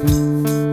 Música